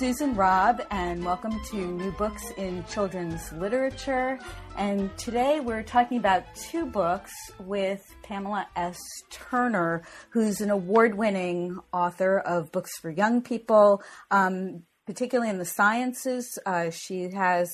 Susan Robb, and welcome to New Books in Children's Literature. And today we're talking about two books with Pamela S. Turner, who's an award winning author of books for young people, um, particularly in the sciences. Uh, she has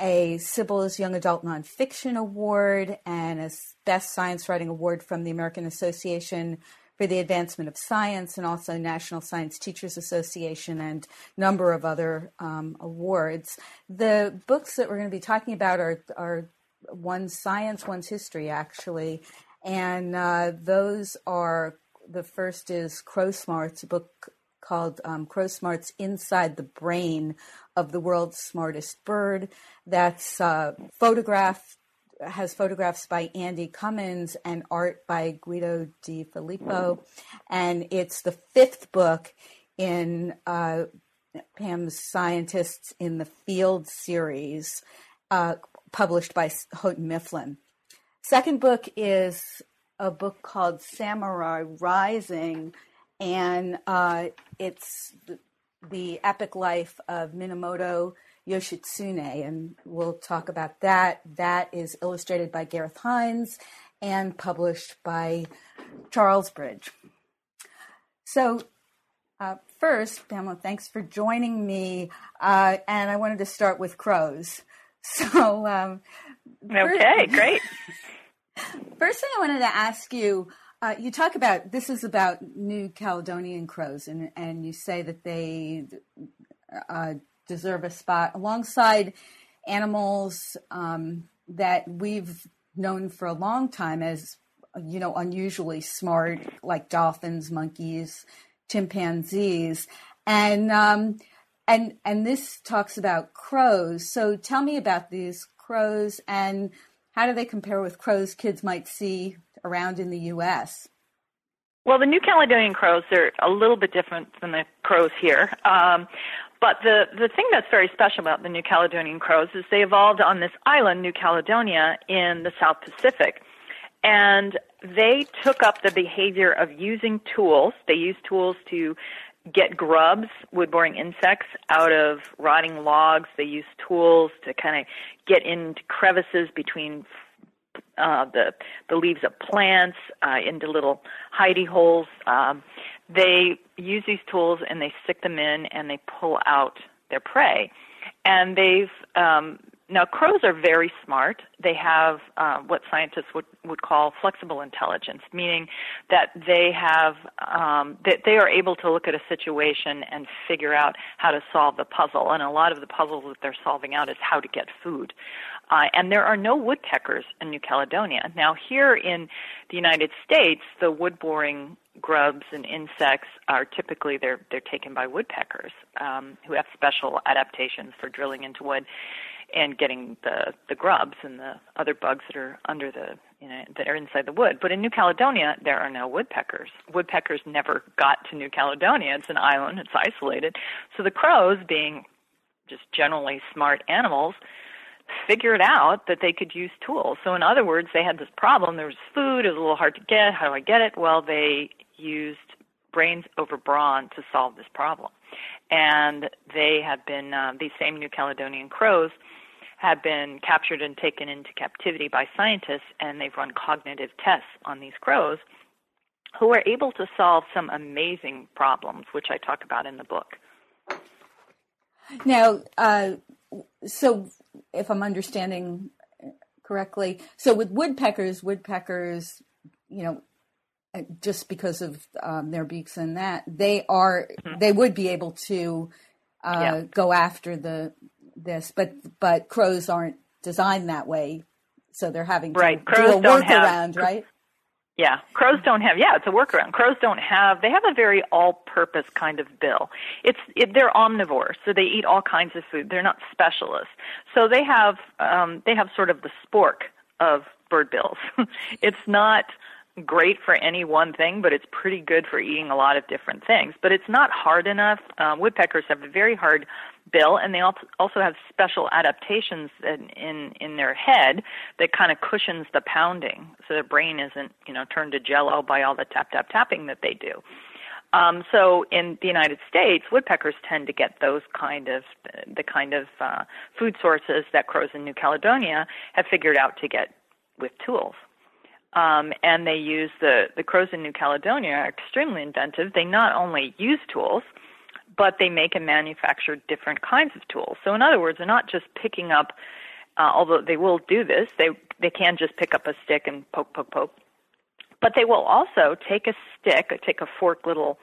a Cybils Young Adult Nonfiction Award and a Best Science Writing Award from the American Association for the Advancement of Science and also National Science Teachers Association and number of other um, awards. The books that we're going to be talking about are, are one's science, one's history, actually. And uh, those are the first is Crow Smarts, book called um, Crow Smarts Inside the Brain of the World's Smartest Bird. That's uh, photographed has photographs by Andy Comins and art by Guido Di Filippo. And it's the fifth book in uh, Pam's Scientists in the Field series, uh, published by Houghton Mifflin. Second book is a book called Samurai Rising, and uh, it's the, the epic life of Minamoto Yoshitsune, and we'll talk about that. That is illustrated by Gareth Hinds and published by Charlesbridge. So, uh, first, Pamela, thanks for joining me. Uh, and I wanted to start with crows. So, um, okay, great. First thing I wanted to ask you uh, you talk about this is about New Caledonian crows, and, and you say that they uh, deserve a spot alongside animals um, that we've known for a long time as you know unusually smart, like dolphins, monkeys, chimpanzees, and um, and and this talks about crows. So tell me about these crows and how do they compare with crows kids might see around in the U.S. Well, the New Caledonian crows are a little bit different than the crows here. Um, but the, the thing that's very special about the New Caledonian crows is they evolved on this island, New Caledonia, in the South Pacific. And they took up the behavior of using tools. They used tools to get grubs, wood boring insects, out of rotting logs. They used tools to kind of get into crevices between uh, the the leaves of plants uh, into little hidey holes. Um, they use these tools and they stick them in and they pull out their prey. And they've um, now crows are very smart. They have uh, what scientists would would call flexible intelligence, meaning that they have um, that they are able to look at a situation and figure out how to solve the puzzle. And a lot of the puzzles that they're solving out is how to get food. Uh, and there are no woodpeckers in New Caledonia. Now, here in the United States, the wood boring grubs and insects are typically they're they're taken by woodpeckers um, who have special adaptations for drilling into wood and getting the the grubs and the other bugs that are under the you know that are inside the wood. But in New Caledonia, there are no woodpeckers. Woodpeckers never got to New Caledonia. It's an island. It's isolated. So the crows, being just generally smart animals, figured out that they could use tools. So in other words, they had this problem. There was food. It was a little hard to get. How do I get it? Well, they used brains over brawn to solve this problem. And they have been, uh, these same New Caledonian crows have been captured and taken into captivity by scientists, and they've run cognitive tests on these crows who are able to solve some amazing problems, which I talk about in the book. Now, uh, so if I'm understanding correctly, so with woodpeckers, woodpeckers, you know, just because of um, their beaks and that, they are mm-hmm. they would be able to uh, yeah. go after the this, but but crows aren't designed that way, so they're having to right. crows do a workaround, right? Yeah, crows don't have. Yeah, it's a workaround. Crows don't have. They have a very all-purpose kind of bill. It's it, they're omnivores, so they eat all kinds of food. They're not specialists, so they have um, they have sort of the spork of bird bills. it's not great for any one thing, but it's pretty good for eating a lot of different things. But it's not hard enough. Um, woodpeckers have a very hard bill, and they also have special adaptations in in, in their head that kind of cushions the pounding, so their brain isn't you know turned to jello by all the tap tap tapping that they do. Um, so in the United States, woodpeckers tend to get those kind of the kind of uh, food sources that crows in New Caledonia have figured out to get with tools. Um, and they use the the crows in New Caledonia are extremely inventive. They not only use tools, but they make and manufacture different kinds of tools. So in other words, they're not just picking up. Uh, although they will do this, they they can just pick up a stick and poke, poke, poke. But they will also take a stick, take a forked little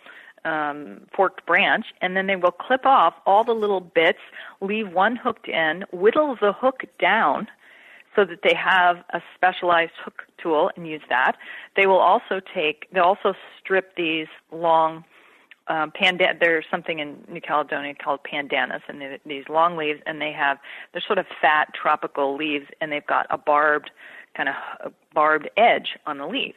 um, forked branch, and then they will clip off all the little bits, leave one hooked end, whittle the hook down so that they have a specialized hook tool and use that. They will also take, they also strip these long um, panda. There's something in New Caledonia called pandanus, and they, these long leaves, and they have they're sort of fat tropical leaves, and they've got a barbed kind of barbed edge on the leaf.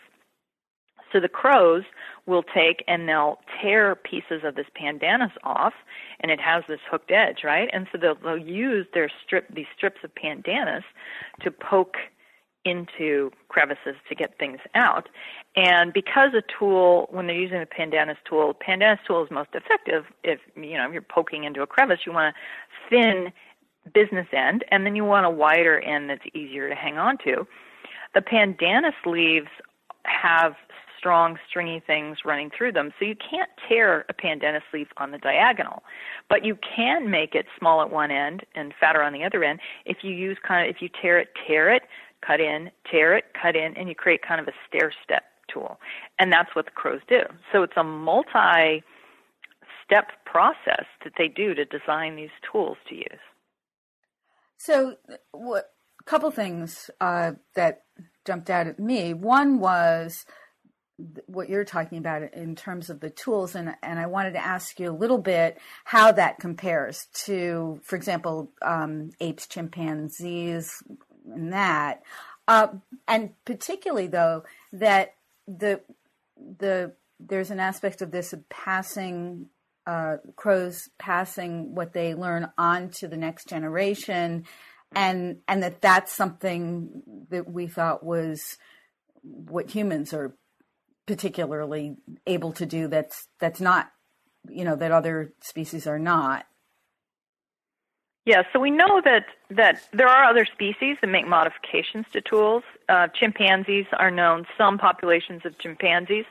So the crows will take and they'll tear pieces of this pandanus off, and it has this hooked edge, right? And so they'll, they'll use their strip, these strips of pandanus, to poke into crevices to get things out. And because a tool, when they're using the pandanus tool, pandanus tool is most effective if you know if you're poking into a crevice. You want a thin business end, and then you want a wider end that's easier to hang on to. The pandanus leaves have strong, stringy things running through them. So you can't tear a pandanus leaf on the diagonal, but you can make it small at one end and fatter on the other end if you use kind of if you tear it, tear it, cut in, tear it, cut in, and you create kind of a stair step tool. And that's what the crows do. So it's a multi step process that they do to design these tools to use. So, what couple things uh, that jumped out at me. One was what you're talking about in terms of the tools and and I wanted to ask you a little bit how that compares to for example um, apes chimpanzees and that. Uh, and particularly though that the the there's an aspect of this of passing uh, crows passing what they learn on to the next generation and and that that's something that we thought was what humans are particularly able to do that's that's not you know that other species are not yeah, so we know that that there are other species that make modifications to tools. Uh, chimpanzees are known. Some populations of chimpanzees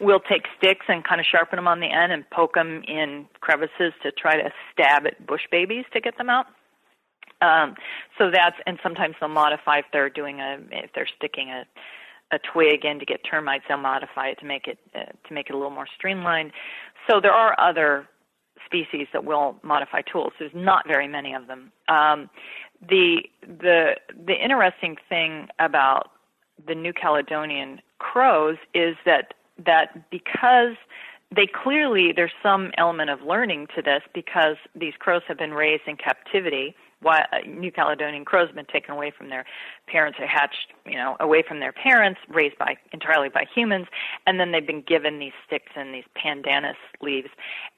will take sticks and kind of sharpen them on the end and poke them in crevices to try to stab at bush babies to get them out. Um, so that's and sometimes they'll modify if they're doing a if they're sticking a a twig in to get termites, they'll modify it to make it uh, to make it a little more streamlined. So there are other species that will modify tools. There's not very many of them. Um, the the the interesting thing about the New Caledonian crows is that that because they clearly there's some element of learning to this because these crows have been raised in captivity New Caledonian crows have been taken away from their parents or hatched, you know, away from their parents, raised by entirely by humans, and then they've been given these sticks and these pandanus leaves.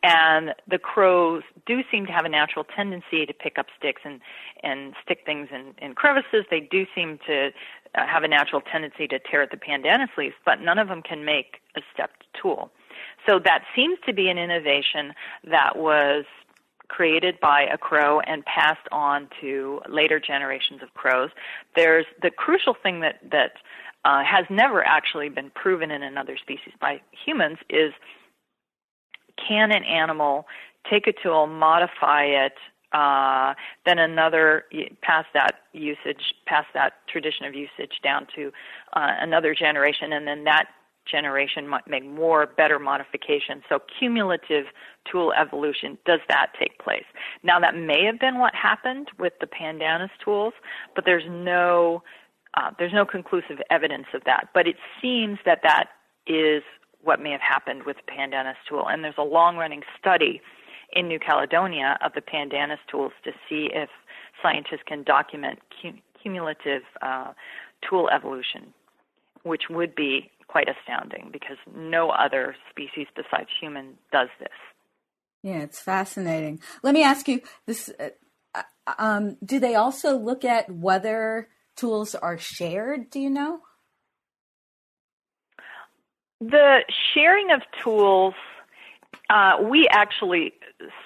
And the crows do seem to have a natural tendency to pick up sticks and and stick things in, in crevices. They do seem to uh, have a natural tendency to tear at the pandanus leaves, but none of them can make a stepped tool. So that seems to be an innovation that was created by a crow and passed on to later generations of crows. There's the crucial thing that that uh, has never actually been proven in another species by humans is can an animal take a tool, modify it, uh, then another pass that usage, pass that tradition of usage down to uh, another generation, and then that generation might make more better modifications. So cumulative tool evolution, does that take place? Now that may have been what happened with the pandanus tools, but there's no uh, there's no conclusive evidence of that. But it seems that that is what may have happened with the pandanus tool. And there's a long running study in New Caledonia of the pandanus tools to see if scientists can document cumulative uh, tool evolution, which would be quite astounding because no other species besides human does this. Yeah, it's fascinating. Let me ask you this: uh, uh, um, Do they also look at whether tools are shared? Do you know? The sharing of tools uh, we actually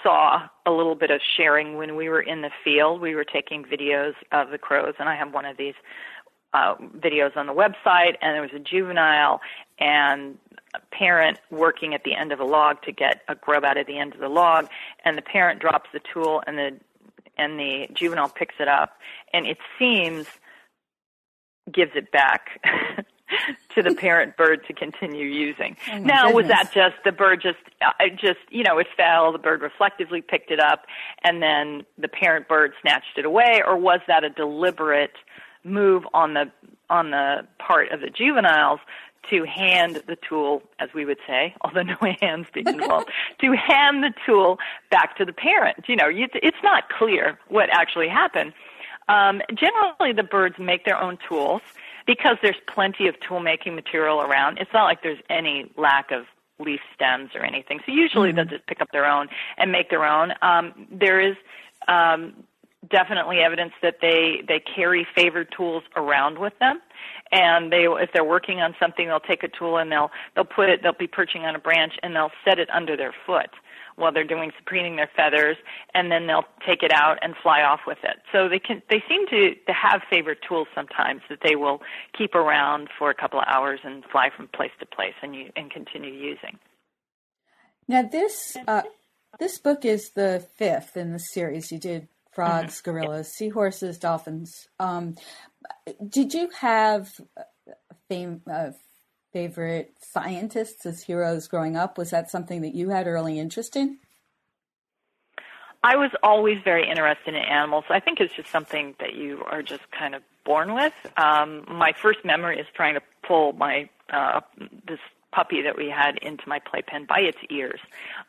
saw a little bit of sharing when we were in the field. We were taking videos of the crows, and I have one of these uh, videos on the website, and there was a juvenile and a parent working at the end of a log to get a grub out of the end of the log, and the parent drops the tool, and the and the juvenile picks it up, and it seems gives it back to the parent bird to continue using. Oh now, goodness. was that just the bird just uh, just you know it fell, the bird reflectively picked it up, and then the parent bird snatched it away, or was that a deliberate move on the on the part of the juveniles to hand the tool, as we would say, although no hands being involved, to hand the tool back to the parent. You know, it's not clear what actually happened. Um, generally, the birds make their own tools because there's plenty of tool making material around. It's not like there's any lack of leaf stems or anything. So usually Mm-hmm. they'll just pick up their own and make their own. Um, there is um, definitely evidence that they they carry favored tools around with them. And they if they're working on something they'll take a tool and they'll they'll put it they'll be perching on a branch and they'll set it under their foot while they're doing preening their feathers and then they'll take it out and fly off with it. So they can they seem to to have favorite tools sometimes that they will keep around for a couple of hours and fly from place to place and you and continue using. Now this uh, this book is the fifth in the series. You did frogs, Mm-hmm. gorillas, seahorses, dolphins. Um, did you have fame, uh, favorite scientists as heroes growing up? Was that something that you had early interest in? I was always very interested in animals. I think it's just something that you are just kind of born with. Um, my first memory is trying to pull my uh, this puppy that we had into my playpen by its ears.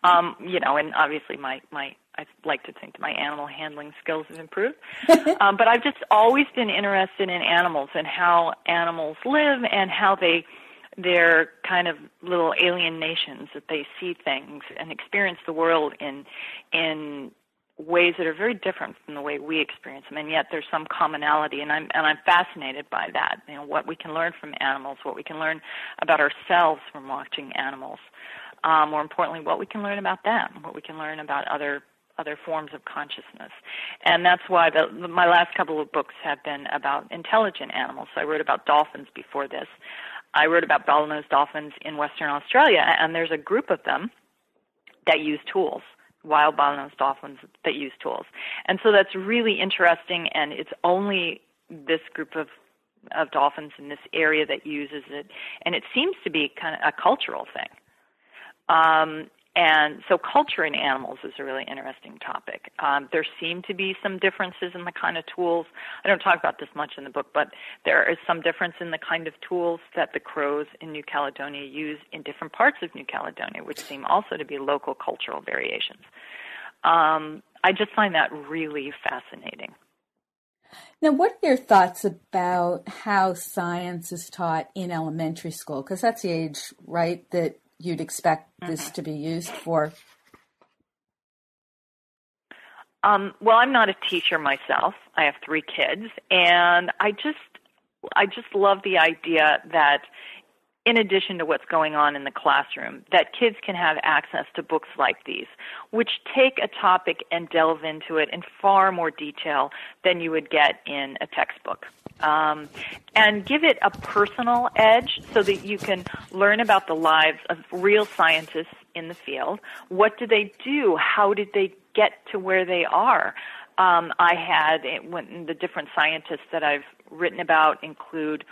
Um, you know, and obviously my my I like to think my animal handling skills have improved. um, but I've just always been interested in animals and how animals live and how they they're kind of little alien nations that they see things and experience the world in in ways that are very different from the way we experience them and yet there's some commonality and I'm and I'm fascinated by that you know what we can learn from animals what we can learn about ourselves from watching animals um, more importantly what we can learn about them what we can learn about other other forms of consciousness and that's why the, my last couple of books have been about intelligent animals so I wrote about dolphins before this I wrote about bottlenose dolphins in Western Australia and there's a group of them that use tools wild bottlenose dolphins that use tools. And so that's really interesting, and it's only this group of of dolphins in this area that uses it, and it seems to be kind of a cultural thing. Um, and so, culture in animals is a really interesting topic. Um, there seem to be some differences in the kind of tools. I don't talk about this much in the book, but there is some difference in the kind of tools that the crows in New Caledonia use in different parts of New Caledonia, which seem also to be local cultural variations. Um, I just find that really fascinating. Now, what are your thoughts about how science is taught in elementary school? Because that's the age, right, that you'd expect this to be used for. Um, well, I'm not a teacher myself. I have three kids, and I just, I just love the idea that, in addition to what's going on in the classroom, that kids can have access to books like these, which take a topic and delve into it in far more detail than you would get in a textbook. Um, and give it a personal edge so that you can learn about the lives of real scientists in the field. What do they do? How did they get to where they are? Um, I had it, when the different scientists that I've written about include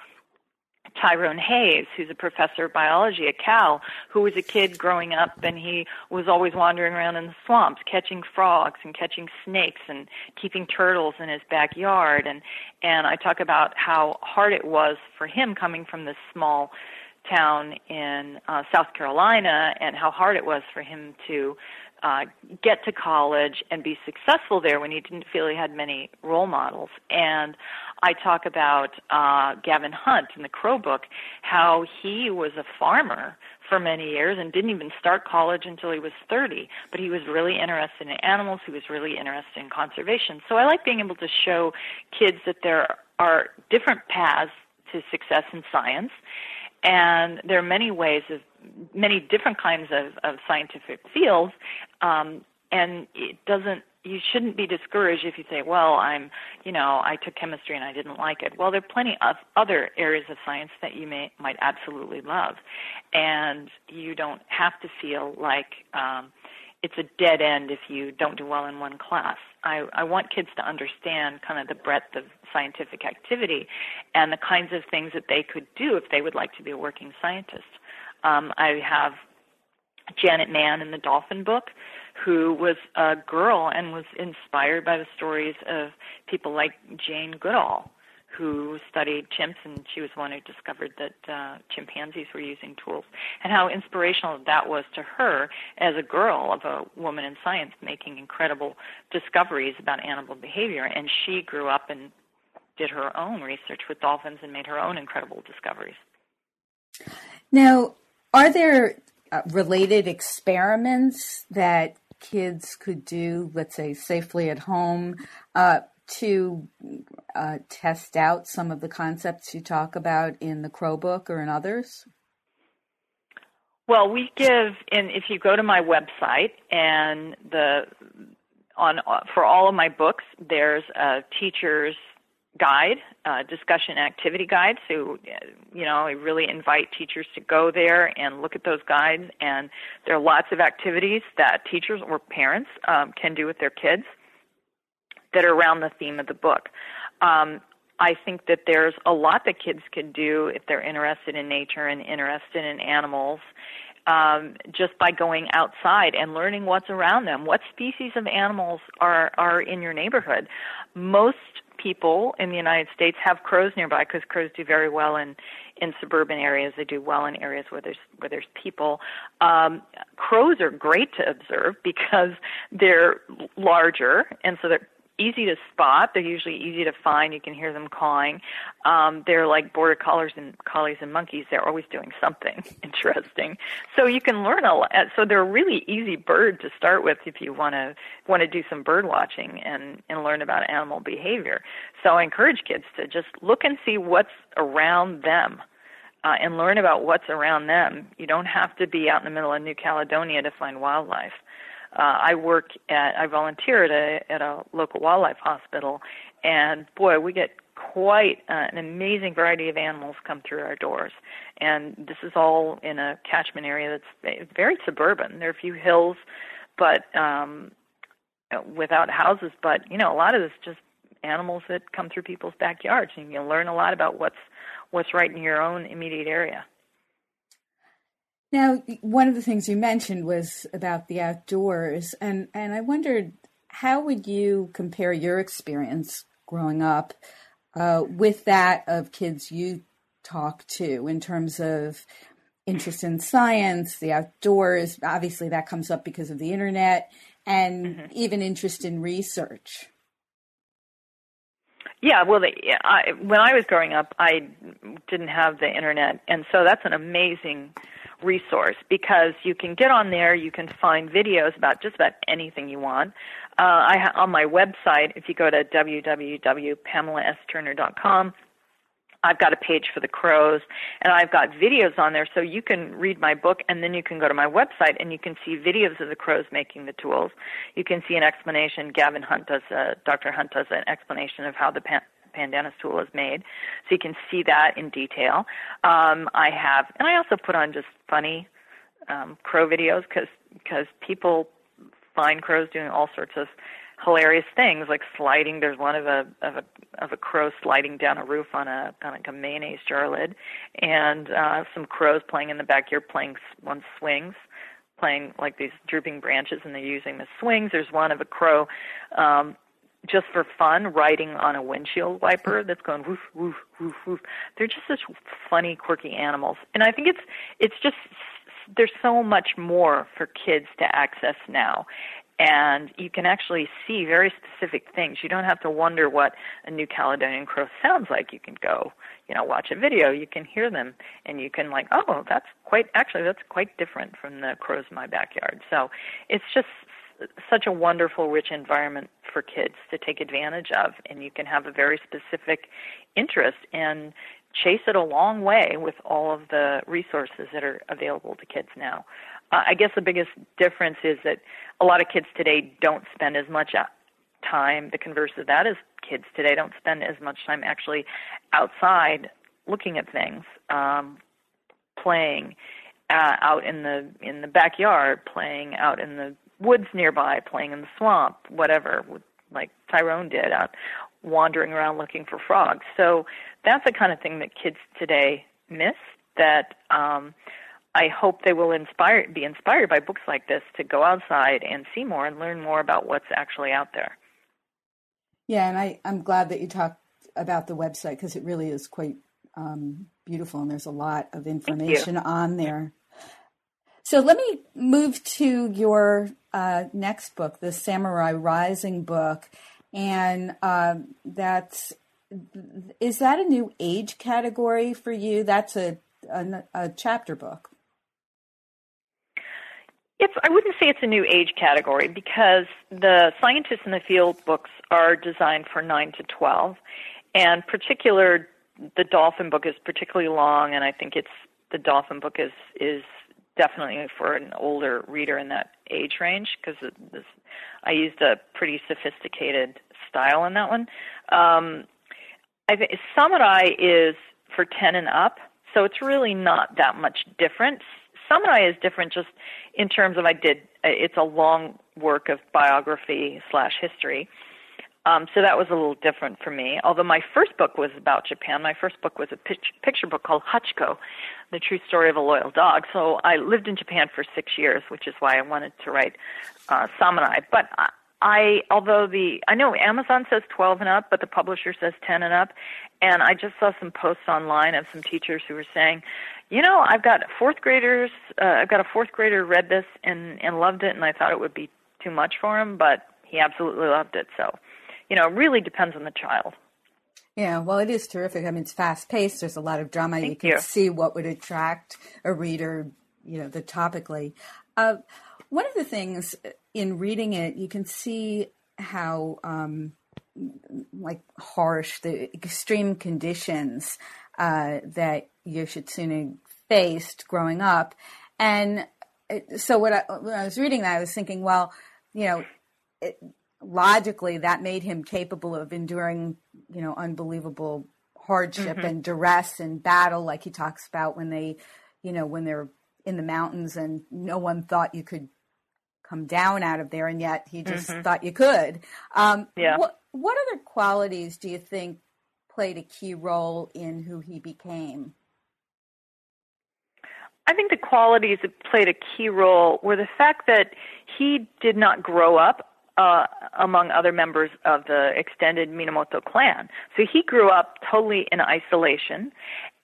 Tyrone Hayes, who's a professor of biology at Cal, who was a kid growing up and he was always wandering around in the swamps, catching frogs and catching snakes and keeping turtles in his backyard. And, and I talk about how hard it was for him coming from this small town in uh, South Carolina and how hard it was for him to uh, get to college and be successful there when he didn't feel he had many role models. And I talk about uh, Gavin Hunt in the Crow book, how he was a farmer for many years and didn't even start college until he was 30. But he was really interested in animals. He was really interested in conservation. So I like being able to show kids that there are different paths to success in science. And there are many ways of many different kinds of, of scientific fields, um, and it doesn't you shouldn't be discouraged if you say, well, I'm, you know, I took chemistry and I didn't like it. Well, there are plenty of other areas of science that you may might absolutely love, and you don't have to feel like um, it's a dead end if you don't do well in one class. I, I want kids to understand kind of the breadth of scientific activity and the kinds of things that they could do if they would like to be a working scientist. Um, I have Janet Mann in the Dolphin book, who was a girl and was inspired by the stories of people like Jane Goodall, who studied chimps, and she was one who discovered that uh, chimpanzees were using tools, and how inspirational that was to her as a girl of a woman in science making incredible discoveries about animal behavior. And she grew up and did her own research with dolphins and made her own incredible discoveries. Now, are there uh, related experiments that kids could do, let's say, safely at home uh, to uh, test out some of the concepts you talk about in the Crow book or in others? Well, we give, and if you go to my website and the on for all of my books, there's a teacher's guide, uh, discussion activity guide. So, you know, I really invite teachers to go there and look at those guides. And there are lots of activities that teachers or parents um, can do with their kids that are around the theme of the book. Um, I think that there's a lot that kids can do if they're interested in nature and interested in animals. Um, just by going outside and learning what's around them. What species of animals are are in your neighborhood? Most people in the United States have crows nearby because crows do very well in in suburban areas. They do well in areas where there's where there's people. Um, crows are great to observe because they're larger, and so they're easy to spot. They're usually easy to find. You can hear them cawing. Um, they're like border collies and collies and monkeys. They're always doing something interesting. So you can learn a lot. So they're a really easy bird to start with if you want to want to do some bird watching and and learn about animal behavior. So I encourage kids to just look and see what's around them. Uh, and learn about what's around them. You don't have to be out in the middle of New Caledonia to find wildlife uh, I work at I volunteer at a at a local wildlife hospital, and boy, we get quite uh, an amazing variety of animals come through our doors. And this is all in a catchment area that's very suburban. There are a few hills, but um, without houses. But you know, a lot of this just animals that come through people's backyards, and you learn a lot about what's what's right in your own immediate area. Now, one of the things you mentioned was about the outdoors, and, and I wondered how would you compare your experience growing up uh, with that of kids you talk to in terms of interest in science, the outdoors? Obviously, that comes up because of the internet, and mm-hmm. even interest in research. Yeah, well, the, I, when I was growing up, I didn't have the internet, and so that's an amazing resource because you can get on there, you can find videos about just about anything you want. Uh, I ha- on my website, if you go to www.pamelaSturner.com, I've got a page for the crows, and I've got videos on there, so you can read my book, and then you can go to my website and you can see videos of the crows making the tools. You can see an explanation. Gavin Hunt does, a, Dr. Hunt does an explanation of how the pan- Pandanus tool is made. So you can see that in detail. Um, I have, and I also put on just funny um, crow videos because people find crows doing all sorts of hilarious things like sliding there's one of a of a of a crow sliding down a roof on a on like a mayonnaise jar lid and uh some crows playing in the backyard playing one swings playing like these drooping branches and they're using the swings there's one of a crow um just for fun riding on a windshield wiper that's going woof woof woof woof. They're just such funny, quirky animals, and I think it's it's just there's so much more for kids to access now. And you can actually see very specific things. You don't have to wonder what a New Caledonian crow sounds like. You can go, you know, watch a video. You can hear them, and you can like, oh, that's quite actually that's quite different from the crows in my backyard. So it's just such a wonderful, rich environment for kids to take advantage of, and you can have a very specific interest. And chase it a long way with all of the resources that are available to kids now. Uh, I guess the biggest difference is that a lot of kids today don't spend as much uh, time. The converse of that is kids today don't spend as much time actually outside looking at things, um, playing uh, out in the in the backyard, playing out in the woods nearby, playing in the swamp, whatever, like Tyrone did, out wandering around looking for frogs. So that's the kind of thing that kids today miss. That um, I hope they will inspire, be inspired by books like this to go outside and see more and learn more about what's actually out there. Yeah, and I, I'm glad that you talked about the website because it really is quite um, beautiful and there's a lot of information on there. So let me move to your uh, next book, the Samurai Rising book, and uh, that's is that a new age category for you? That's a a, a chapter book. It's, I wouldn't say it's a new age category because the scientists in the field books are designed for 9 to 12. And particular, the dolphin book is particularly long, and I think it's the dolphin book is is definitely for an older reader in that age range because I used a pretty sophisticated style in that one. Um, I think Samurai is for 10 and up, so it's really not that much different. Samurai is different just in terms of I did it's a long work of biography slash history. Um, so that was a little different for me. Although my first book was about Japan, my first book was a pitch, picture book called Hachiko, The True Story of a Loyal Dog. So I lived in Japan for six years, which is why I wanted to write uh, Samurai. But I, although the, I know Amazon says 12 and up, but the publisher says 10 and up. And I just saw some posts online of some teachers who were saying, you know, I've got fourth graders, uh, I've got a fourth grader read this and, and loved it, and I thought it would be too much for him, but he absolutely loved it. So, you know, it really depends on the child. Yeah, well, it is terrific. I mean, it's fast paced. There's a lot of drama. Thank you can you. see what would attract a reader, you know, the topically. Uh, one of the things in reading it, you can see how um, like harsh the extreme conditions uh, that Yoshitsune faced growing up, and so what I, when I was reading that, I was thinking, well, you know, it, logically that made him capable of enduring, you know, unbelievable hardship mm-hmm. and duress and battle, like he talks about when they, you know, when they're in the mountains and no one thought you could come down out of there, and yet he just mm-hmm. thought you could. Um, yeah. What What other qualities do you think played a key role in who he became? I think the qualities that played a key role were the fact that he did not grow up uh, among other members of the extended Minamoto clan. So he grew up totally in isolation,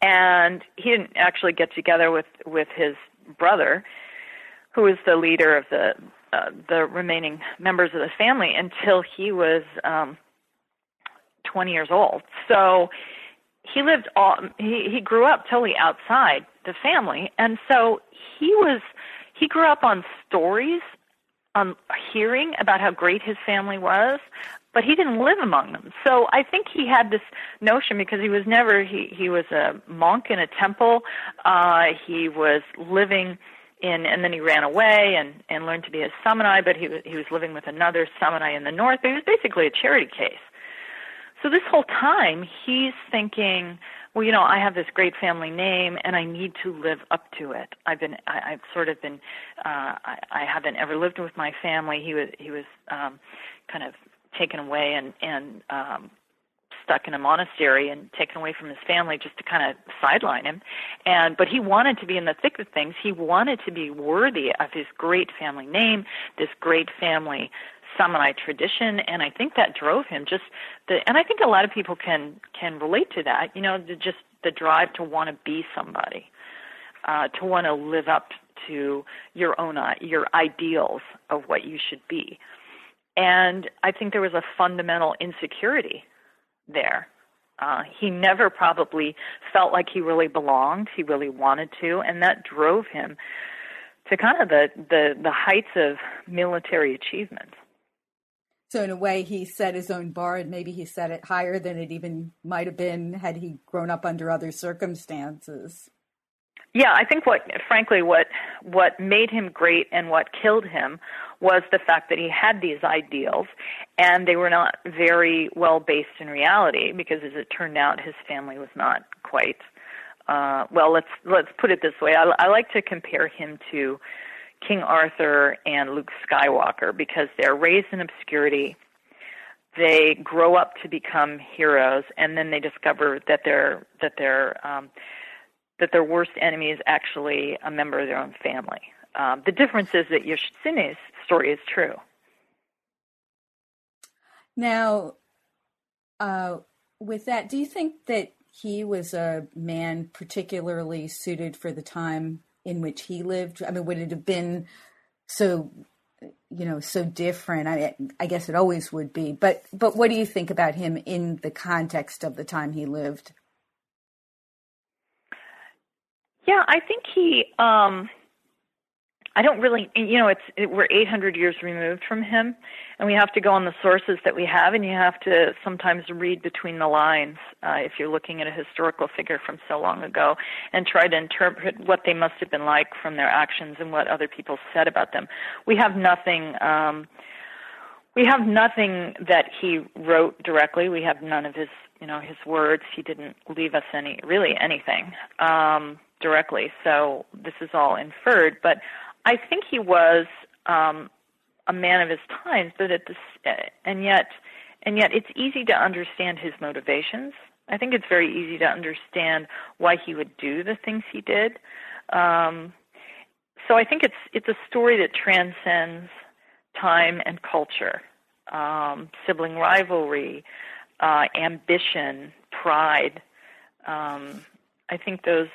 and he didn't actually get together with with his brother, who was the leader of the uh, the remaining members of the family until he was um 20 years old. So he lived all he he grew up totally outside the family and so he was he grew up on stories on hearing about how great his family was but he didn't live among them. So i think he had this notion because he was never he he was a monk in a temple. Uh he was living in and then he ran away and and learned to be a samurai but he was he was living with another samurai in the north. He was basically a charity case. So this whole time he's thinking well you know i have this great family name and i need to live up to it. I've been I, i've sort of been uh i i haven't ever lived with my family. He was he was um kind of taken away and and um stuck in a monastery and taken away from his family just to kind of sideline him. And but he wanted to be in the thick of things. He wanted to be worthy of his great family name this great family samurai tradition and i think that drove him just the and i think a lot of people can can relate to that you know the, just the drive to want to be somebody uh to want to live up to your own your ideals of what you should be and i think there was a fundamental insecurity there. Uh, he never probably felt like he really belonged. He really wanted to, and that drove him to kind of the the, the heights of military achievements. So in a way, he set his own bar, and maybe he set it higher than it even might have been had he grown up under other circumstances. Yeah, I think what, frankly, what what made him great and what killed him was the fact that he had these ideals, and they were not very well based in reality. Because as it turned out, his family was not quite. Uh, well, let's let's put it this way. I, I like to compare him to King Arthur and Luke Skywalker because they're raised in obscurity. They grow up to become heroes, and then they discover that their that their um, that their worst enemy is actually a member of their own family. Um, the difference is that Yoshitsune's story is true. Now, uh, with that, do you think that he was a man particularly suited for the time in which he lived? I mean, would it have been so, you know, so different? I, I guess it always would be. But but what do you think about him in the context of the time he lived? Yeah, I think he. Um, I don't really, you know, it's it, we're 800 years removed from him, and we have to go on the sources that we have, and you have to sometimes read between the lines uh, if you're looking at a historical figure from so long ago, and try to interpret what they must have been like from their actions and what other people said about them. We have nothing. Um, we have nothing that he wrote directly. We have none of his, you know, his words. He didn't leave us any, really anything um, directly. So this is all inferred, but I think he was um, a man of his times, but at this, and yet, and yet, it's easy to understand his motivations. I think it's very easy to understand why he would do the things he did. Um, so I think it's it's a story that transcends time and culture, um, sibling rivalry, uh, ambition, pride. Um, I think those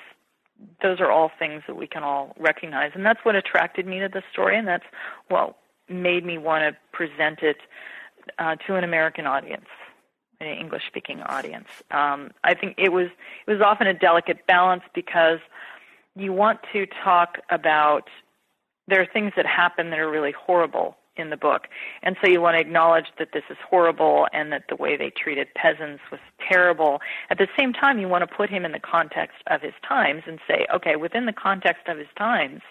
those are all things that we can all recognize. And that's what attracted me to the story, and that's what made me want to present it uh, to an American audience, an English-speaking audience. Um, I think it was it was often a delicate balance because you want to talk about there are things that happen that are really horrible in the book. And so you want to acknowledge that this is horrible and that the way they treated peasants was terrible. At the same time, you want to put him in the context of his times and say, okay, within the context of his times,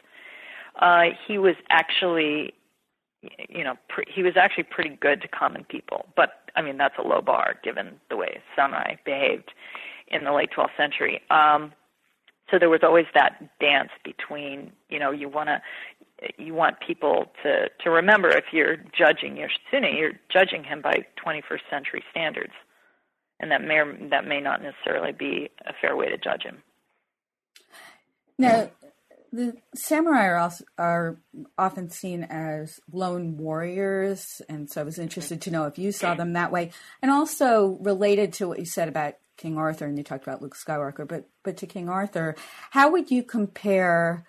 uh, he was actually, you know, pre- he was actually pretty good to common people. But I mean, that's a low bar given the way samurai behaved in the late 12th century. Um, so there was always that dance between, you know, you want to you want people to to remember if you're judging Yoshitsune, you're judging him by 21st century standards, and that may or, that may not necessarily be a fair way to judge him. Now, the samurai are, also, are often seen as lone warriors, and so I was interested to know if you saw them that way, and also related to what you said about King Arthur, and you talked about Luke Skywalker, but but to King Arthur, how would you compare?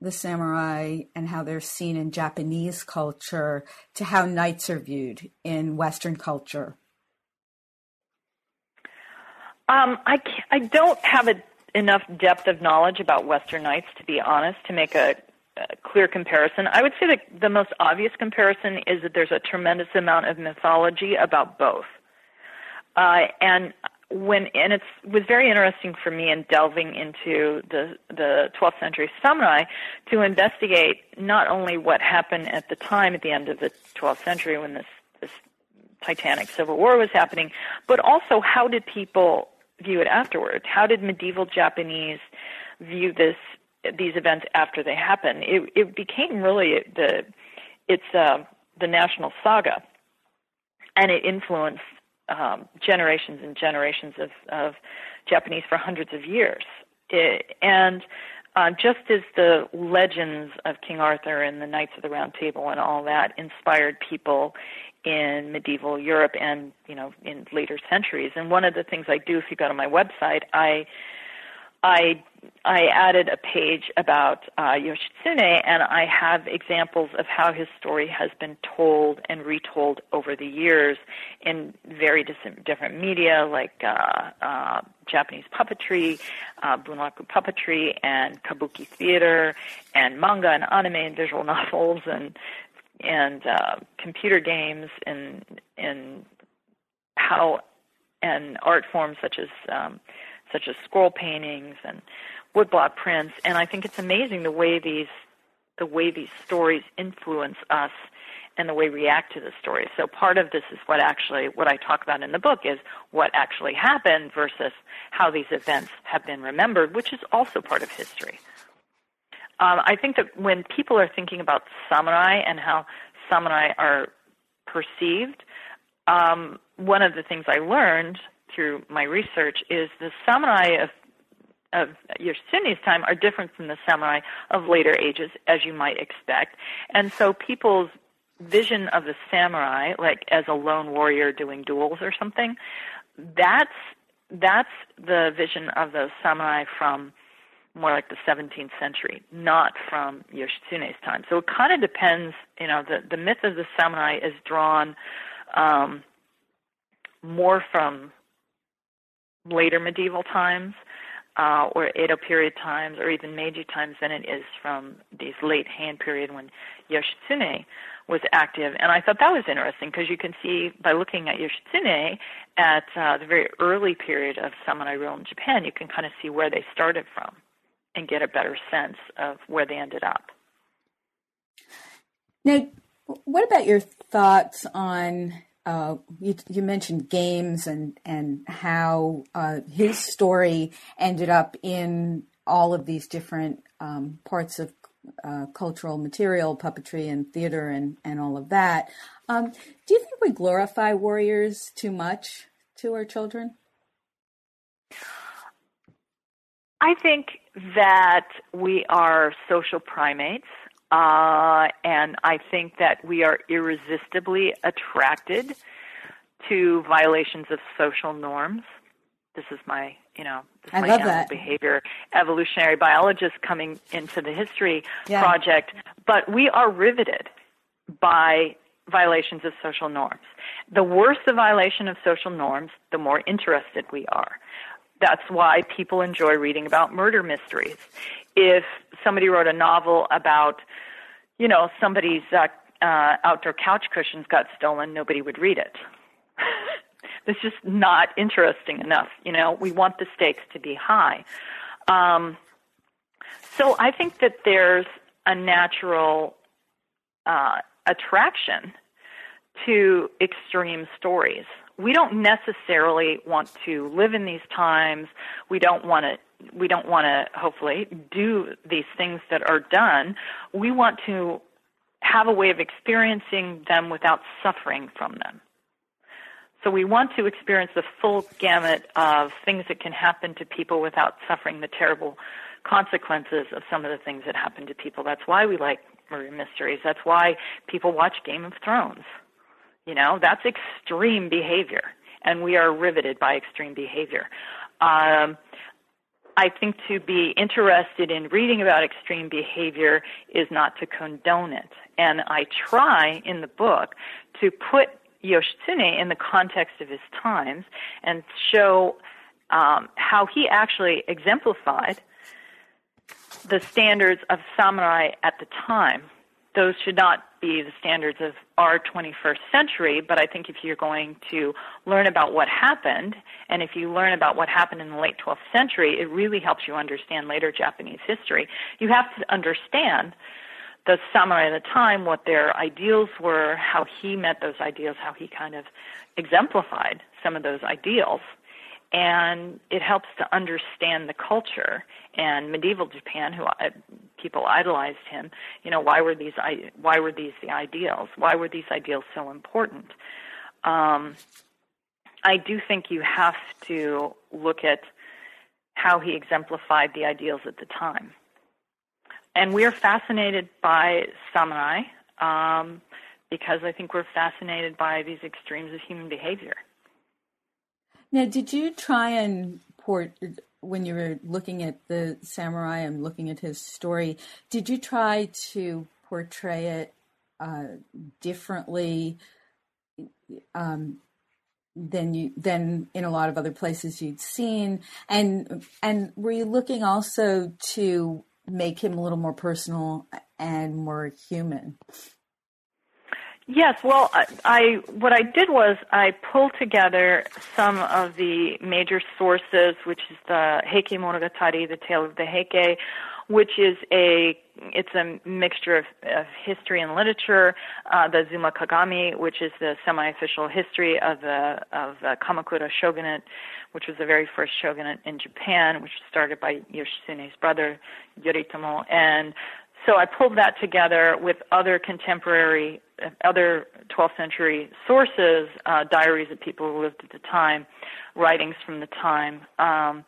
The samurai and how they're seen in Japanese culture to how knights are viewed in Western culture? Um, I, I don't have a, enough depth of knowledge about Western knights, to be honest, to make a, a clear comparison. I would say that the most obvious comparison is that there's a tremendous amount of mythology about both. Uh, and when and it was very interesting for me in delving into the the 12th century samurai to investigate not only what happened at the time at the end of the 12th century when this this titanic civil war was happening, but also how did people view it afterwards? How did medieval Japanese view this these events after they happened? It it became really the it's uh, the national saga, and it influenced um, generations and generations of, of Japanese for hundreds of years. It, and uh, just as the legends of King Arthur and the Knights of the Round Table and all that inspired people in medieval Europe and you know in later centuries. And one of the things I do, if you go to my website, I I I added a page about uh, Yoshitsune, and I have examples of how his story has been told and retold over the years in very different media, like uh, uh, Japanese puppetry, uh, bunraku puppetry, and kabuki theater, and manga and anime and visual novels, and and uh, computer games and and how and art forms such as um, such as scroll paintings and woodblock prints. And I think it's amazing the way these the way these stories influence us and the way we react to the stories. So part of this is what actually what I talk about in the book is what actually happened versus how these events have been remembered, which is also part of history. Um, I think that when people are thinking about samurai and how samurai are perceived, um, one of the things I learned through my research is the samurai of of Yoshitsune's time are different from the samurai of later ages, as you might expect. And so people's vision of the samurai, like as a lone warrior doing duels or something, that's that's the vision of the samurai from more like the 17th century, not from Yoshitsune's time. So it kind of depends. You know, the the myth of the samurai is drawn um, more from later medieval times. Uh, or Edo period times, or even Meiji times, than it is from these late Heian period when Yoshitsune was active. And I thought that was interesting because you can see by looking at Yoshitsune at uh, the very early period of samurai rule in Japan, you can kind of see where they started from and get a better sense of where they ended up. Now, what about your thoughts on? Uh, you, you, mentioned games and and how uh, his story ended up in all of these different um, parts of uh, cultural material, puppetry and theater and, and all of that. Um, do you think we glorify warriors too much to our children? I think that we are social primates, uh, and I think that we are irresistibly attracted to violations of social norms. This is my you know, I my love that. behavior evolutionary biologist coming into the history yeah. project, but we are riveted by violations of social norms. The worse the violation of social norms, the more interested we are. That's why people enjoy reading about murder mysteries. If somebody wrote a novel about, you know, somebody's uh, uh, outdoor couch cushions got stolen, nobody would read it. It's just not interesting enough. You know, we want the stakes to be high. Um, so I think that there's a natural uh, attraction to extreme stories. We don't necessarily want to live in these times. We don't want to we don't want to hopefully do these things that are done. We want to have a way of experiencing them without suffering from them. So we want to experience the full gamut of things that can happen to people without suffering the terrible consequences of some of the things that happen to people. That's why we like murder mysteries. That's why people watch Game of Thrones. You know, that's extreme behavior, and we are riveted by extreme behavior. Um, I think to be interested in reading about extreme behavior is not to condone it. And I try in the book to put Yoshitsune in the context of his times and show um, how he actually exemplified the standards of samurai at the time. Those should not be the standards of our 21st century, but I think if you're going to learn about what happened, and if you learn about what happened in the late 12th century, it really helps you understand later Japanese history. You have to understand the samurai at the time, what their ideals were, how he met those ideals, how he kind of exemplified some of those ideals. And it helps to understand the culture and medieval Japan, who people idolized him. You know, why were these why were these the ideals? Why were these ideals so important? Um, I do think you have to look at how he exemplified the ideals at the time and we're fascinated by samurai um, because I think we're fascinated by these extremes of human behavior. Now, did you try and port when you were looking at the samurai and looking at his story? Did you try to portray it uh, differently um, than you than in a lot of other places you'd seen? And and were you looking also to make him a little more personal and more human. Yes, well, I, I what I did was I pulled together some of the major sources, which is the Heike Monogatari, the Tale of the Heike, which is a it's a mixture of, of history and literature. Uh, the Azuma Kagami, which is the semi-official history of the of the Kamakura shogunate, which was the very first shogunate in Japan, which was started by Yoshitsune's brother Yoritomo, and so I pulled that together with other contemporary, other 12th century sources, uh, diaries of people who lived at the time, writings from the time, um,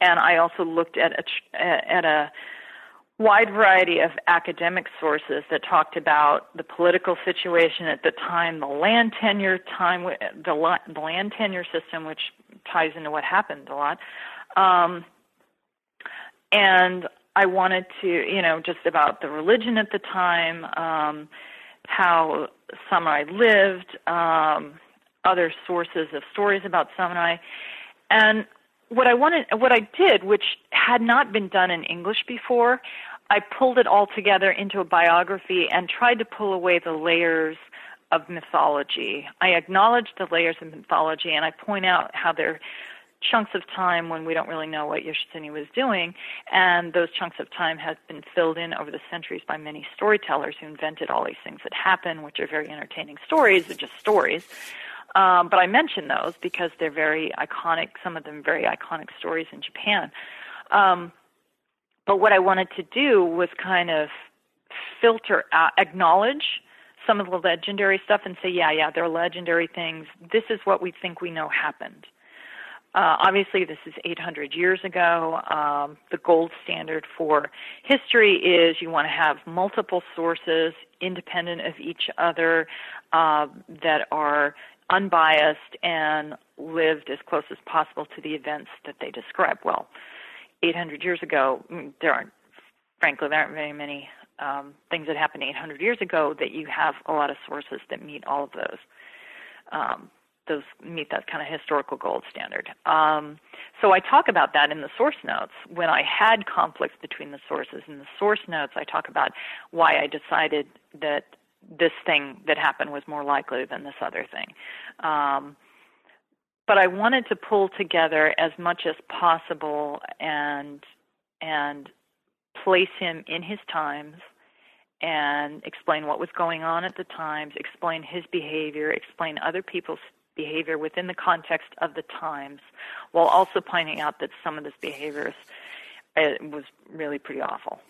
and I also looked at a, at a wide variety of academic sources that talked about the political situation at the time, the land tenure time, the, the land tenure system, which ties into what happened a lot. Um, and I wanted to, you know, just about the religion at the time, um, how samurai lived, um, other sources of stories about samurai, and what I wanted, what I did, which had not been done in English before, I pulled it all together into a biography and tried to pull away the layers of mythology. I acknowledge the layers of mythology and I point out how they're chunks of time when we don't really know what Yoshitsune was doing, and those chunks of time have been filled in over the centuries by many storytellers who invented all these things that happen, which are very entertaining stories, they're just stories. Um, but I mention those because they're very iconic, some of them very iconic stories in Japan. Um, but what I wanted to do was kind of filter out, acknowledge some of the legendary stuff and say, yeah, yeah, they're legendary things. This is what we think we know happened. Uh, obviously, this is 800 years ago. Um, the gold standard for history is you want to have multiple sources independent of each other uh, that are unbiased and lived as close as possible to the events that they describe. Well, 800 years ago, mm, there aren't, frankly, there aren't very many um, things that happened 800 years ago that you have a lot of sources that meet all of those. Um, those meet that kind of historical gold standard. Um, so I talk about that in the source notes. When I had conflicts between the sources in the source notes, I talk about why I decided that this thing that happened was more likely than this other thing. Um, but I wanted to pull together as much as possible and and place him in his times and explain what was going on at the times, explain his behavior, explain other people's behavior within the context of the times, while also pointing out that some of this behavior uh, was really pretty awful.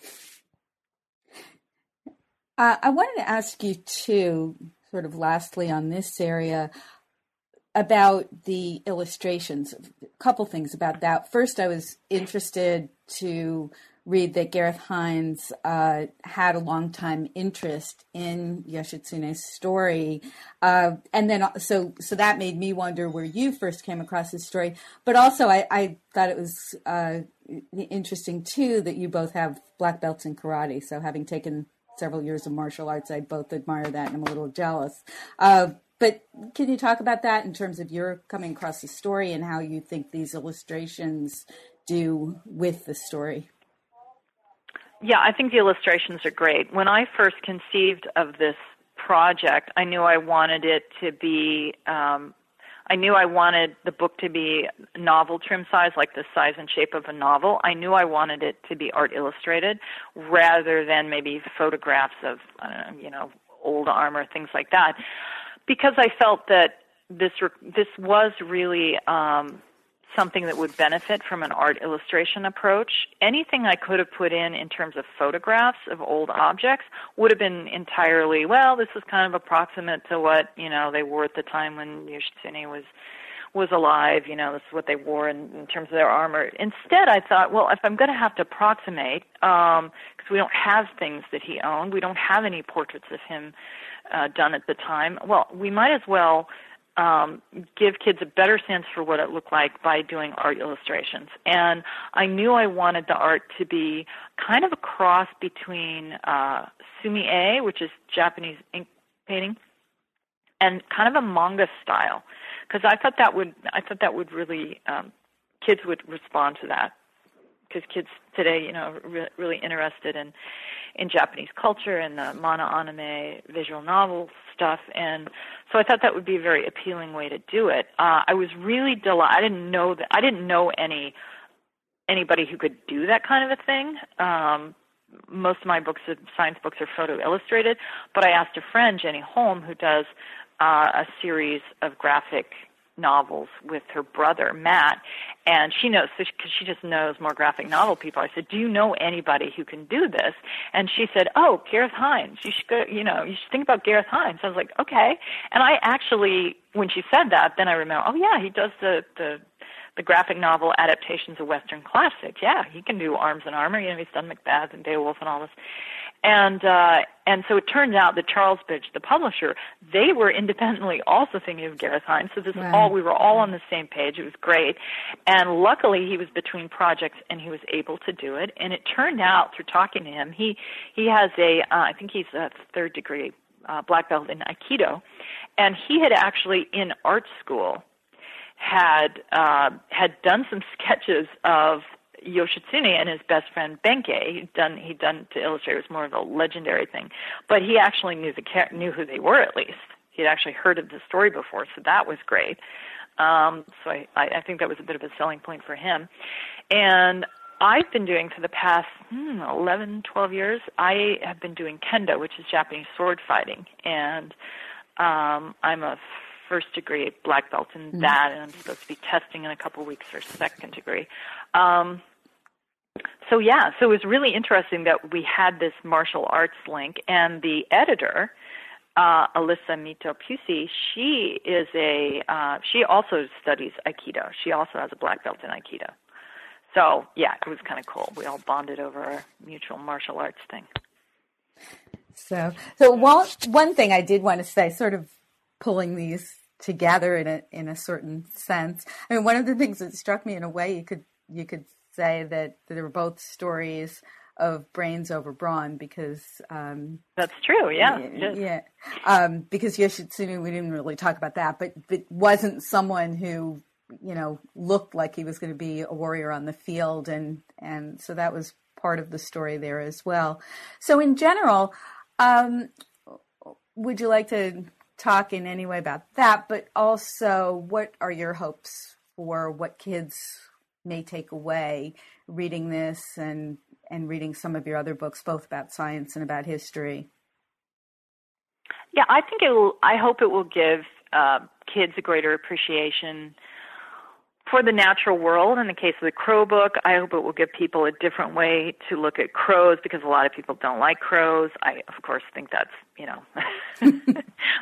Uh, I wanted to ask you too, sort of lastly on this area, about the illustrations. A couple things about that. First, I was interested to read that Gareth Hinds uh, had a long time interest in Yoshitsune's story, uh, and then so so that made me wonder where you first came across his story. But also, I, I thought it was uh, interesting too that you both have black belts in karate. So having taken several years of martial arts, I both admire that, and I'm a little jealous. Uh, but can you talk about that in terms of your coming across the story and how you think these illustrations do with the story? Yeah, I think the illustrations are great. When I first conceived of this project, I knew I wanted it to be. Um, I knew I wanted the book to be novel trim size, like the size and shape of a novel. I knew I wanted it to be art illustrated, rather than maybe photographs of, know, you know, old armor, things like that, because I felt that this this was really um, something that would benefit from an art illustration approach. Anything I could have put in in terms of photographs of old objects would have been entirely well. This is kind of approximate to what you know they wore at the time when Yoshitsune was was alive. You know, this is what they wore in, in terms of their armor. Instead, I thought, well, if I'm going to have to approximate, because um, we don't have things that he owned, we don't have any portraits of him uh, done at the time. Well, we might as well um, give kids a better sense for what it looked like by doing art illustrations. And I knew I wanted the art to be kind of a cross between uh, sumi-e, which is Japanese ink painting, and kind of a manga style, because I thought that would I thought that would really um, kids would respond to that because kids today, you know, re- really interested in in Japanese culture and the manga anime visual novel stuff, and so I thought that would be a very appealing way to do it. Uh, I was really delighted. I didn't know that I didn't know any anybody who could do that kind of a thing. Um, most of my books, of science books, are photo illustrated, but I asked a friend, Jenny Holm, who does uh, a series of graphic novels with her brother Matt, and she knows because she just knows more graphic novel people. I said, "Do you know anybody who can do this?" And she said, "Oh, Gareth Hinds. You should go. You know, you should think about Gareth Hinds." I was like, "Okay." And I actually, when she said that, then I remember, "Oh yeah, he does the the the graphic novel adaptations of Western classics. Yeah, he can do Arms and Armor. You know, he's done Macbeth and Beowulf and all this. And uh, and so it turns out that Charlesbridge, the publisher, they were independently also thinking of Gareth Hinds. So this right. all we were all on the same page. It was great, and luckily he was between projects and he was able to do it. And it turned out through talking to him, he he has a uh, I think he's a third degree uh, black belt in Aikido, and he had actually in art school had uh, had done some sketches of Yoshitsune and his best friend Benkei. He'd done he'd done to illustrate it was more of a legendary thing, but he actually knew the knew who they were at least. He'd actually heard of the story before, so that was great. Um, so I, I think that was a bit of a selling point for him. And I've been doing for the past hmm, 11, 12 years. I have been doing kendo, which is Japanese sword fighting, and um, I'm a first degree black belt in mm-hmm. that, and I'm supposed to be testing in a couple of weeks for second degree. Um, so yeah, so it was really interesting that we had this martial arts link, and the editor, uh, Alyssa Mito Pusey, she is a uh, she also studies Aikido. She also has a black belt in Aikido. So yeah, it was kind of cool. We all bonded over a mutual martial arts thing. So, so one one thing I did want to say, sort of pulling these together in a in a certain sense. I mean, one of the things that struck me in a way you could you could say that they were both stories of brains over brawn because um, that's true. Yeah, yeah. yeah. Um, because Yoshitsune, we didn't really talk about that, but it wasn't someone who you know looked like he was going to be a warrior on the field, and and so that was part of the story there as well. So in general. Um, would you like to talk in any way about that, but also what are your hopes for what kids may take away reading this and and reading some of your other books, both about science and about history? Yeah, I think it will. I hope it will give uh, kids a greater appreciation for the natural world, in the case of the crow book, I hope it will give people a different way to look at crows because a lot of people don't like crows. I, of course, think that's, you know,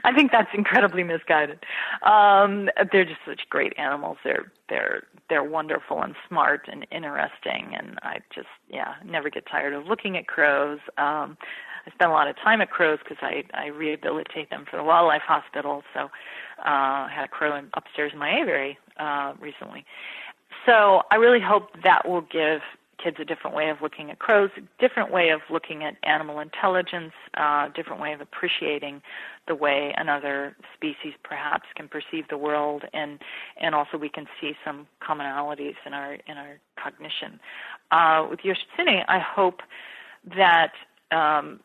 I think that's incredibly misguided. Um, they're just such great animals. They're they're they're wonderful and smart and interesting, and I just yeah never get tired of looking at crows. Um, I spend a lot of time at crows because I I rehabilitate them for the wildlife hospital. So uh, I had a crow in, upstairs in my aviary uh, recently. So I really hope that will give kids a different way of looking at crows, different way of looking at animal intelligence, uh, different way of appreciating the way another species perhaps can perceive the world, and and also we can see some commonalities in our in our cognition. Uh, with Yoshitsune, I hope that um,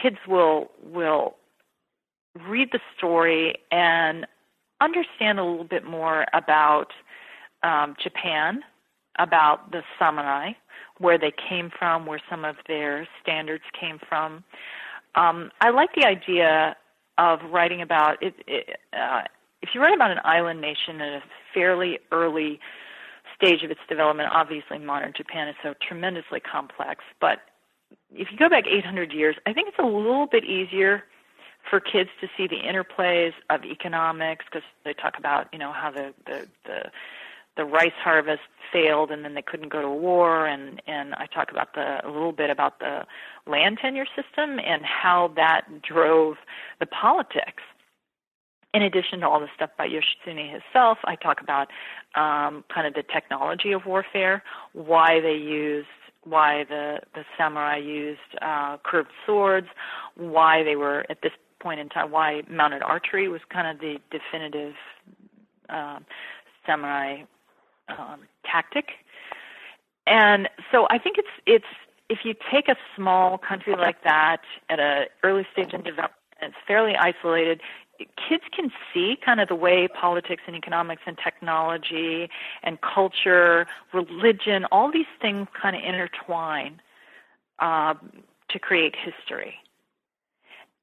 kids will will read the story and understand a little bit more about um, Japan, about the samurai, where they came from, where some of their standards came from. Um, I like the idea of writing about it. it uh, if you write about an island nation at a fairly early stage of its development, obviously modern Japan is so tremendously complex, but if you go back 800 years, I think it's a little bit easier for kids to see the interplays of economics because they talk about you know how the the the the rice harvest failed and then they couldn't go to war. And and I talk about the a little bit about the land tenure system and how that drove the politics. In addition to all the stuff by Yoshitsune himself, I talk about um, kind of the technology of warfare, why they used why the, the samurai used uh, curved swords, why they were at this point in time, why mounted archery was kind of the definitive uh, samurai um, tactic. and so I think it's it's if you take a small country like that at an early stage in development, it's fairly isolated. Kids can see kind of the way politics and economics and technology and culture, religion, all these things kind of intertwine uh, to create history.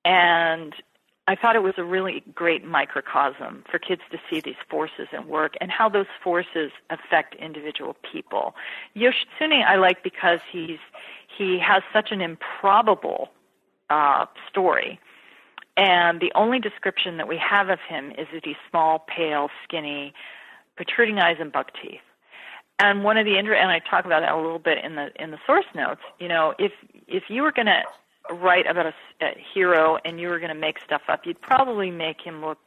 And I thought it was a really great microcosm for kids to see these forces at work and how those forces affect individual people. Yoshitsune I like because he's he has such an improbable uh, story. And the only description that we have of him is that he's small, pale, skinny, protruding eyes and buck teeth. And one of the and I talk about that a little bit in the in the source notes. You know, if if you were going to write about a, a hero and you were going to make stuff up, you'd probably make him look,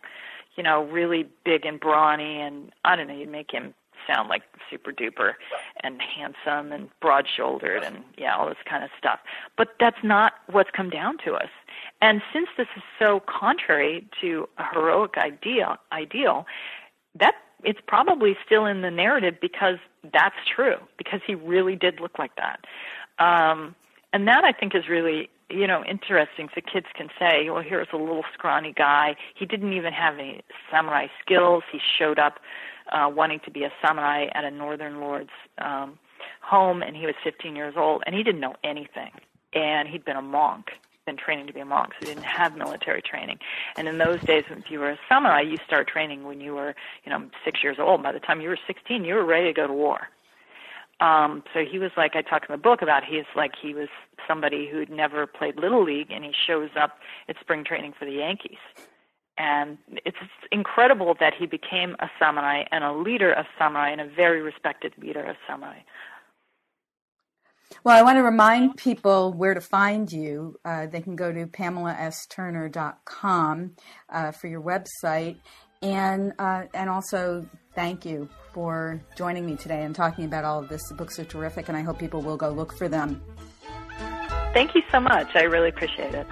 you know, really big and brawny, and I don't know, you'd make him sound like super duper and handsome and broad shouldered and yeah, all this kind of stuff. But that's not what's come down to us. And since this is so contrary to a heroic ideal, ideal, that it's probably still in the narrative because that's true because he really did look like that. Um, and that I think is really you know interesting. So kids can say, well, here's a little scrawny guy. He didn't even have any samurai skills. He showed up uh, wanting to be a samurai at a northern lord's um, home, and he was 15 years old, and he didn't know anything. And he'd been a monk been training to be a monk, so he didn't have military training. And in those days, if you were a samurai, you start training when you were, you know, six years old. By the time you were 16, you were ready to go to war. Um, so he was like I talk in the book about. He's like he was somebody who'd never played little league, and he shows up at spring training for the Yankees. And it's incredible that he became a samurai and a leader of samurai and a very respected leader of samurai. Well, I want to remind people where to find you. Uh, they can go to PamelaSTurner.com uh, for your website. And, uh, and also, thank you for joining me today and talking about all of this. The books are terrific, and I hope people will go look for them. Thank you so much. I really appreciate it.